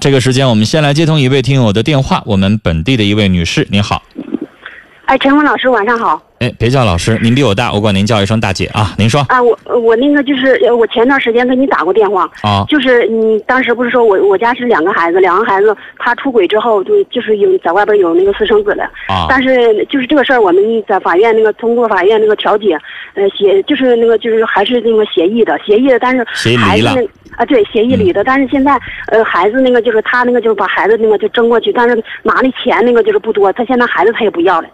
这个时间我们先来接通一位听友的电话，我们本地的一位女士，您好。哎，陈峰老师，晚上好。哎，别叫老师，您比我大，我管您叫一声大姐啊。您说啊，我我那个就是我前段时间跟你打过电话啊，就是你当时不是说我我家是两个孩子，两个孩子他出轨之后就就是有在外边有那个私生子了啊，但是就是这个事儿我们在法院那个通过法院那个调解，呃协就是那个就是还是那个协议的协议的，但是孩子那啊对协议里的，但是现在呃孩子那个就是他那个就是把孩子那个就争过去，但是拿那钱那个就是不多，他现在孩子他也不要了。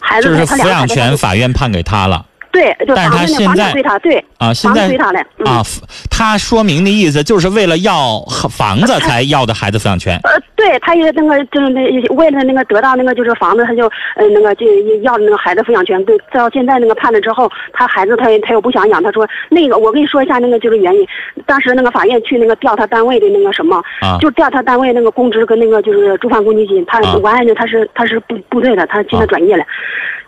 孩子就是抚养权，法院判给他了。对，但是他现在归他，对啊，现在归他了啊。他说明的意思就是为了要房子才要的孩子抚养权。呃，对，他也那个就是那为了那个得到那个就是房子，他就呃那个就要那个孩子抚养权。对，到现在那个判了之后，他孩子他他又不想养，他说那个我跟你说一下那个就是原因。当时那个法院去那个调他单位的那个什么，就调他单位那个工资跟那个就是住房公积金。他我爱人他是他是部部队的，他现在转业了，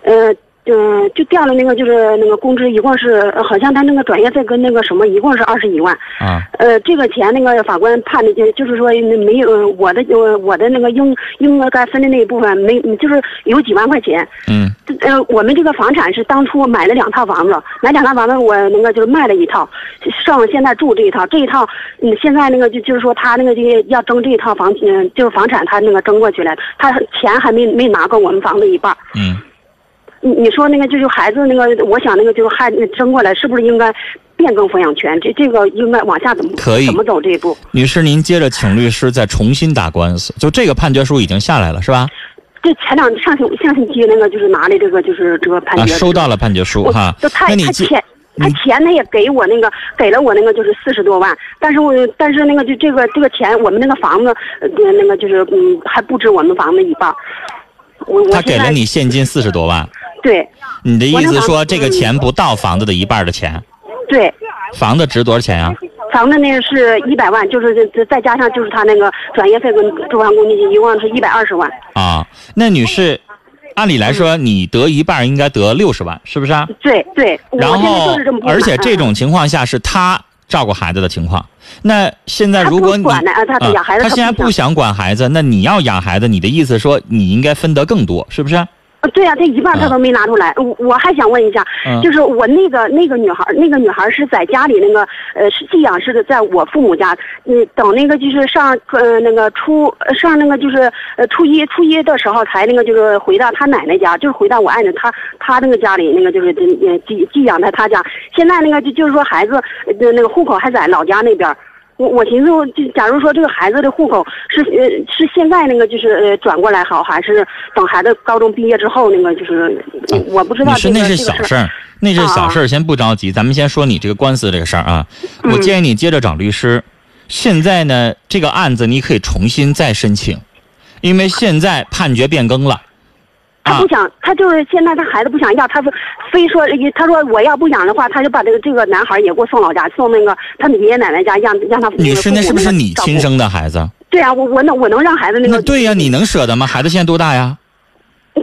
呃。嗯，就调了那个，就是那个工资，一共是好像他那个转业费跟那个什么，一共是二十一万。啊。呃，这个钱那个法官判的就就是说没有我的我的那个应应该分的那一部分没，就是有几万块钱。嗯。呃，我们这个房产是当初买了两套房子，买两套房子我那个就是卖了一套，剩现在住这一套，这一套嗯现在那个就就是说他那个就要争这一套房嗯就是房产他那个争过去了，他钱还没没拿够我们房子一半。嗯。你你说那个就是孩子那个，我想那个就是孩争过来，是不是应该变更抚养权？这这个应该往下怎么可以怎么走这一步？女士，您接着请律师再重新打官司。就这个判决书已经下来了，是吧？这前两上星上星期那个就是拿的这个就是这个判决，收到了判决书哈。就他他钱他钱他也给我那个给了我那个就是四十多万，但是我但是那个就这个这个钱我们那个房子呃那个就是嗯还不止我们房子一半。我我他给了你现金四十多万。对，你的意思说这个钱不到房子的一半的钱？对，房子值多少钱呀？房子那个是一百万，就是再加上就是他那个转业费跟住房公积金，一共是一百二十万。啊，那女士，按理来说你得一半应该得六十万，是不是啊？对对。然后，而且这种情况下是他照顾孩子的情况。那现在如果你啊，他现在不想管孩子，那你要养孩子，你的意思说你应该分得更多，是不是？对呀，这一半他都没拿出来。我我还想问一下，就是我那个那个女孩，那个女孩是在家里那个呃是寄养式的，在我父母家。嗯，等那个就是上呃那个初上那个就是呃初一初一的时候才那个就是回到他奶奶家，就是回到我爱人他他那个家里那个就是寄寄养在他家。现在那个就就是说孩子那个户口还在老家那边。我我寻思，就假如说这个孩子的户口是呃是现在那个就是呃转过来好，还是等孩子高中毕业之后那个就是我不知道。你是那是小事儿，那是小事儿，先不着急，咱们先说你这个官司这个事儿啊。我建议你接着找律师。现在呢，这个案子你可以重新再申请，因为现在判决变更了。他不想，他就是现在他孩子不想要，他说非说，他说我要不养的话，他就把这个这个男孩也给我送老家，送那个他们爷爷奶奶家，让让他。女士，那是不是你亲生的孩子？对啊，我我能我能让孩子那个。那对呀，你能舍得吗？孩子现在多大呀？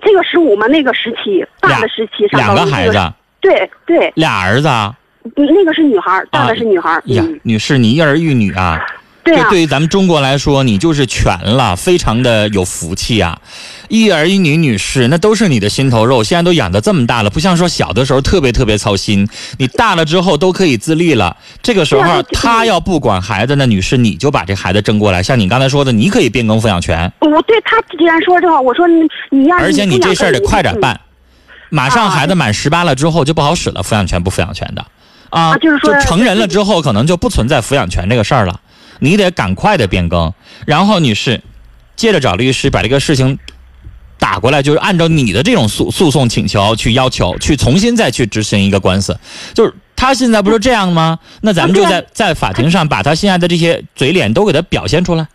这个十五嘛，那个十七，大的十七，两个孩子。对对。俩儿子啊。那个是女孩，大的是女孩。呀，女士，你一儿一女啊。这对于咱们中国来说，你就是全了，非常的有福气啊！一儿一女女士，那都是你的心头肉。现在都养的这么大了，不像说小的时候特别特别操心。你大了之后都可以自立了，这个时候他要不管孩子，那女士你就把这孩子争过来。像你刚才说的，你可以变更抚养权。我对他既然说这话，我说你你要而且你这事儿得快点办，马上孩子满十八了之后就不好使了，抚养权不抚养权的啊，就是说成人了之后可能就不存在抚养权这个事儿了。你得赶快的变更，然后女士，接着找律师把这个事情打过来，就是按照你的这种诉诉讼请求去要求，去重新再去执行一个官司。就是他现在不是这样吗？那咱们就在在法庭上把他现在的这些嘴脸都给他表现出来。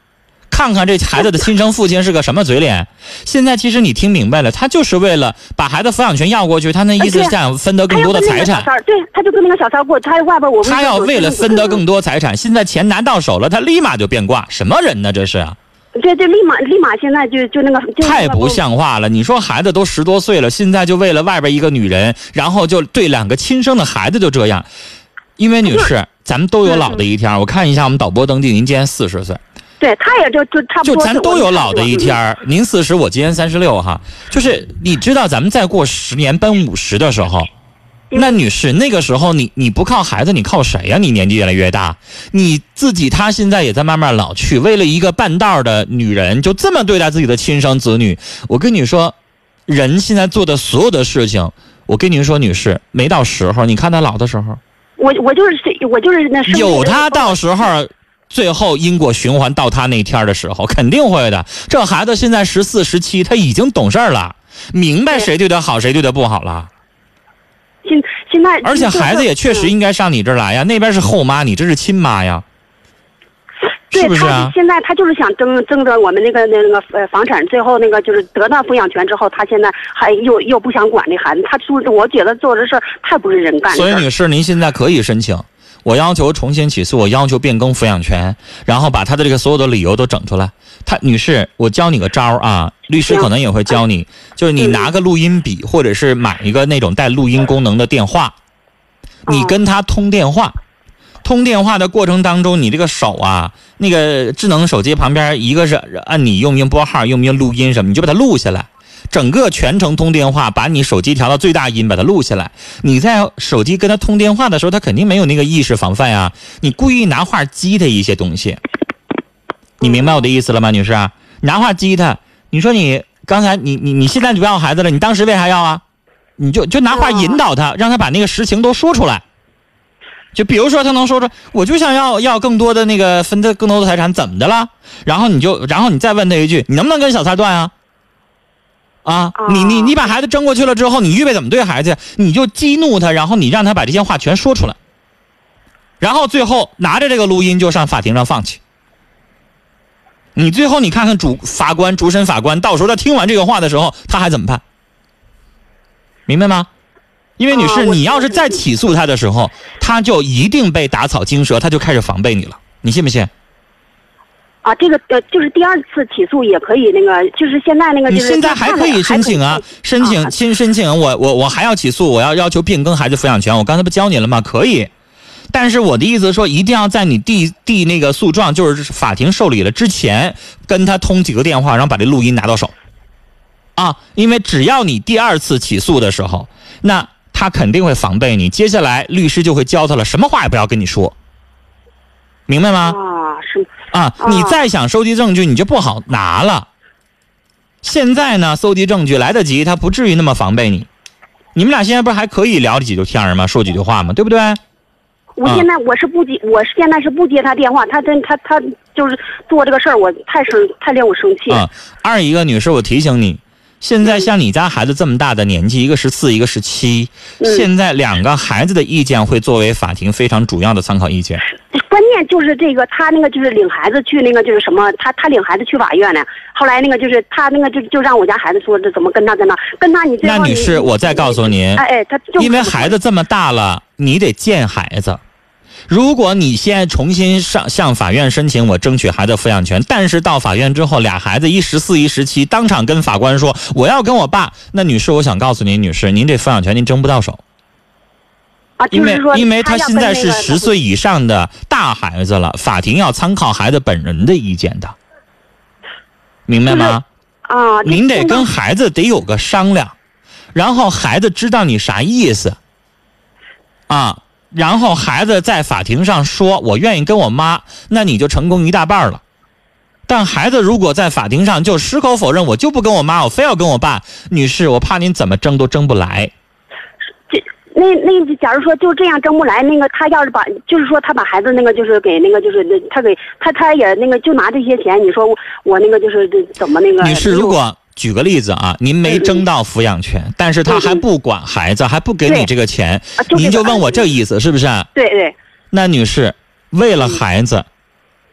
看看这孩子的亲生父亲是个什么嘴脸？现在其实你听明白了，他就是为了把孩子抚养权要过去，他那意思是想分得更多的财产。对，他就跟那个小三过，他外边我。他要为了分得更多财产，现在钱拿到手了，他立马就变卦，什么人呢？这是。对对，立马立马现在就就那个。太不像话了！你说孩子都十多岁了，现在就为了外边一个女人，然后就对两个亲生的孩子就这样。因为女士，咱们都有老的一天。我看一下我们导播登记，您今年四十岁。对，他也就就差不多。就咱都有老的一天儿。您四十，我今年三十六哈。就是你知道，咱们再过十年奔五十的时候，那女士那个时候你你不靠孩子，你靠谁呀？你年纪越来越大，你自己她现在也在慢慢老去。为了一个半道的女人，就这么对待自己的亲生子女，我跟你说，人现在做的所有的事情，我跟您说，女士没到时候。你看他老的时候，我我就是我就是那有他到时候。最后因果循环到他那天的时候，肯定会的。这孩子现在十四、十七，他已经懂事了，明白谁对他好，谁对他不好了。现现在，而且孩子也确实应该上你这儿来呀。那边是后妈，你这是亲妈呀，是不是啊？现在他就是想争争着我们那个那个呃房产，最后那个就是得到抚养权之后，他现在还又又不想管那孩子。他说，我觉得做这事儿太不是人干的。所以，女士，您现在可以申请。我要求重新起诉，我要求变更抚养权，然后把他的这个所有的理由都整出来。他女士，我教你个招儿啊，律师可能也会教你，就是你拿个录音笔，或者是买一个那种带录音功能的电话，你跟他通电话，通电话的过程当中，你这个手啊，那个智能手机旁边一个是按你用不用拨号，用不用录音什么，你就把它录下来。整个全程通电话，把你手机调到最大音，把它录下来。你在手机跟他通电话的时候，他肯定没有那个意识防范呀。你故意拿话激他一些东西，你明白我的意思了吗，女士？拿话激他，你说你刚才你你你现在就不要孩子了，你当时为啥要啊？你就就拿话引导他，让他把那个实情都说出来。就比如说他能说出，我就想要要更多的那个分的更多的财产，怎么的了？然后你就然后你再问他一句，你能不能跟小三断啊？啊，你你你把孩子争过去了之后，你预备怎么对孩子？你就激怒他，然后你让他把这些话全说出来，然后最后拿着这个录音就上法庭上放去。你最后你看看主法官、主审法官，到时候他听完这个话的时候，他还怎么判？明白吗？因为女士，你要是再起诉他的时候，他就一定被打草惊蛇，他就开始防备你了。你信不信？啊，这个呃，就是第二次起诉也可以，那个就是现在那个。你现在还可以申请啊，申请新申请，我我我还要起诉，我要要求变更孩子抚养权。我刚才不教你了吗？可以，但是我的意思说，一定要在你递递那个诉状，就是法庭受理了之前，跟他通几个电话，然后把这录音拿到手。啊，因为只要你第二次起诉的时候，那他肯定会防备你，接下来律师就会教他了，什么话也不要跟你说，明白吗？啊，是。啊，你再想收集证据，你就不好拿了。现在呢，搜集证据来得及，他不至于那么防备你。你们俩现在不是还可以聊几句天吗？说几句话吗？对不对？我现在我是不接，我现在是不接他电话。他真他他就是做这个事儿，我太生太令我生气。啊，二一个女士，我提醒你。现在像你家孩子这么大的年纪，一个十四，一个十七，现在两个孩子的意见会作为法庭非常主要的参考意见。关键就是这个，他那个就是领孩子去那个就是什么，他他领孩子去法院呢。后来那个就是他那个就就让我家孩子说这怎么跟他在那跟他你。那女士，我再告诉您，哎哎，他因为孩子这么大了，你得见孩子。如果你先重新上向法院申请，我争取孩子抚养权，但是到法院之后，俩孩子一十四一十七，当场跟法官说我要跟我爸，那女士，我想告诉您，女士，您这抚养权您争不到手。啊，因为因为他现在是十岁以上的大孩子了，法庭要参考孩子本人的意见的，明白吗？啊，您得跟孩子得有个商量，然后孩子知道你啥意思。啊。然后孩子在法庭上说：“我愿意跟我妈。”那你就成功一大半了。但孩子如果在法庭上就矢口否认：“我就不跟我妈，我非要跟我爸。”女士，我怕您怎么争都争不来。这那那，假如说就这样争不来，那个他要是把，就是说他把孩子那个就是给那个就是他给他他也那个就拿这些钱，你说我那个就是怎么那个？女士，如果。举个例子啊，您没争到抚养权，但是他还不管孩子，还不给你这个钱，您就问我这意思是不是？对对。那女士，为了孩子，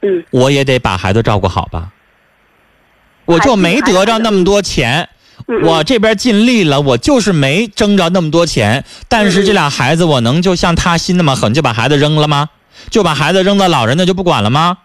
嗯，我也得把孩子照顾好吧。我就没得着那么多钱，我这边尽力了，我就是没挣着那么多钱。但是这俩孩子，我能就像他心那么狠，就把孩子扔了吗？就把孩子扔到老人那就不管了吗？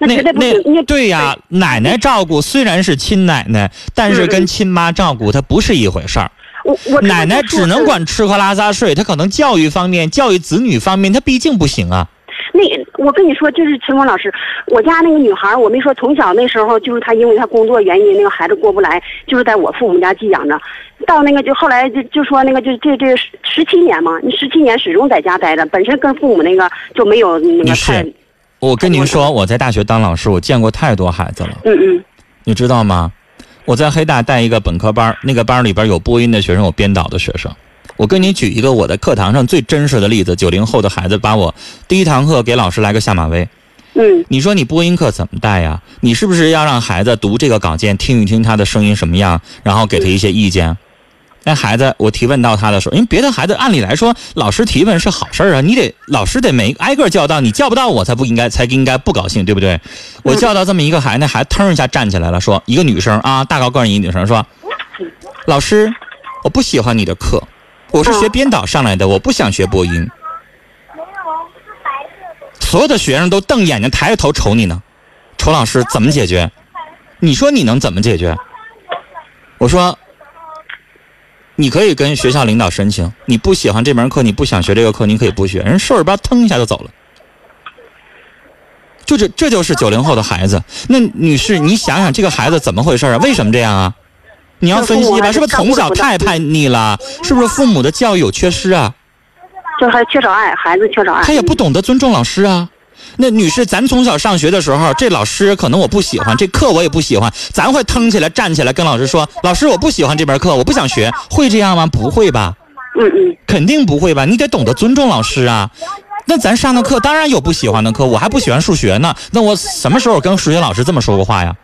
那那对呀，奶奶照顾虽然是亲奶奶，但是跟亲妈照顾她不是一回事儿。我我奶奶只能管吃喝拉撒睡，她可能教育方面、教育子女方面，她毕竟不行啊。那我跟你说，就是陈峰老师，我家那个女孩，我没说从小那时候就是她，因为她工作原因，那个孩子过不来，就是在我父母家寄养着。到那个就后来就就说那个就这这十七年嘛，你十七年始终在家待着，本身跟父母那个就没有那个太。我跟您说，我在大学当老师，我见过太多孩子了。嗯嗯。你知道吗？我在黑大带一个本科班，那个班里边有播音的学生，有编导的学生。我跟你举一个我在课堂上最真实的例子：九零后的孩子把我第一堂课给老师来个下马威。嗯，你说你播音课怎么带呀？你是不是要让孩子读这个稿件，听一听他的声音什么样，然后给他一些意见？那孩子，我提问到他的时候，因为别的孩子按理来说，老师提问是好事啊，你得老师得每挨个叫到，你叫不到我才不应该，才应该不高兴，对不对？我叫到这么一个孩子，那孩子腾一下站起来了，说一个女生啊，大高个儿一女生说，老师，我不喜欢你的课，我是学编导上来的，我不想学播音。没有，是白色的。所有的学生都瞪眼睛，抬着头瞅你呢，瞅老师怎么解决？你说你能怎么解决？我说。你可以跟学校领导申请，你不喜欢这门课，你不想学这个课，你可以不学。人瘦尾巴腾一下就走了，就这，这就是九零后的孩子。那女士，你想想这个孩子怎么回事啊？为什么这样啊？你要分析吧，是不是从小太叛逆了？是不是父母的教育有缺失啊？就还缺少爱，孩子缺少爱。他也不懂得尊重老师啊。那女士，咱从小上学的时候，这老师可能我不喜欢，这课我也不喜欢，咱会腾起来站起来跟老师说：“老师，我不喜欢这门课，我不想学。”会这样吗？不会吧？嗯嗯，肯定不会吧？你得懂得尊重老师啊。那咱上的课当然有不喜欢的课，我还不喜欢数学呢。那我什么时候跟数学老师这么说过话呀？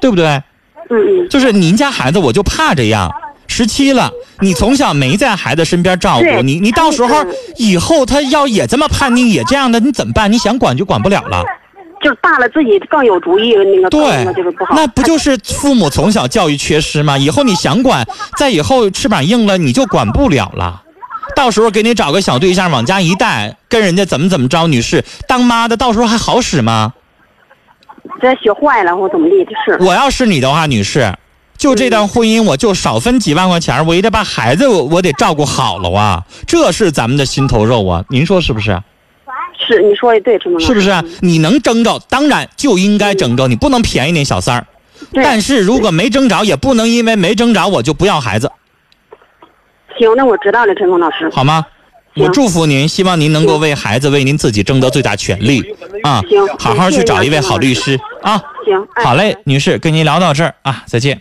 对不对？嗯嗯，就是您家孩子，我就怕这样。十七了，你从小没在孩子身边照顾你，你到时候以后他要也这么叛逆，也这样的，你怎么办？你想管就管不了了。就是大了自己更有主意，那个对，就是不好。那不就是父母从小教育缺失吗？以后你想管，在以后翅膀硬了，你就管不了了。到时候给你找个小对象往家一带，跟人家怎么怎么着，女士当妈的到时候还好使吗？这学坏了或怎么地就是。我要是你的话，女士。就这段婚姻，我就少分几万块钱，我也得把孩子我我得照顾好了啊，这是咱们的心头肉啊，您说是不是？是，你说的对，陈是不是？你能争着，当然就应该争着，你不能便宜那小三儿。但是如果没争着，也不能因为没争着我就不要孩子。行，那我知道了，陈峰老师。好吗？我祝福您，希望您能够为孩子、为您自己争得最大权利啊！行，好好去找一位好律师啊！行，好嘞，女士，跟您聊到这儿啊，再见。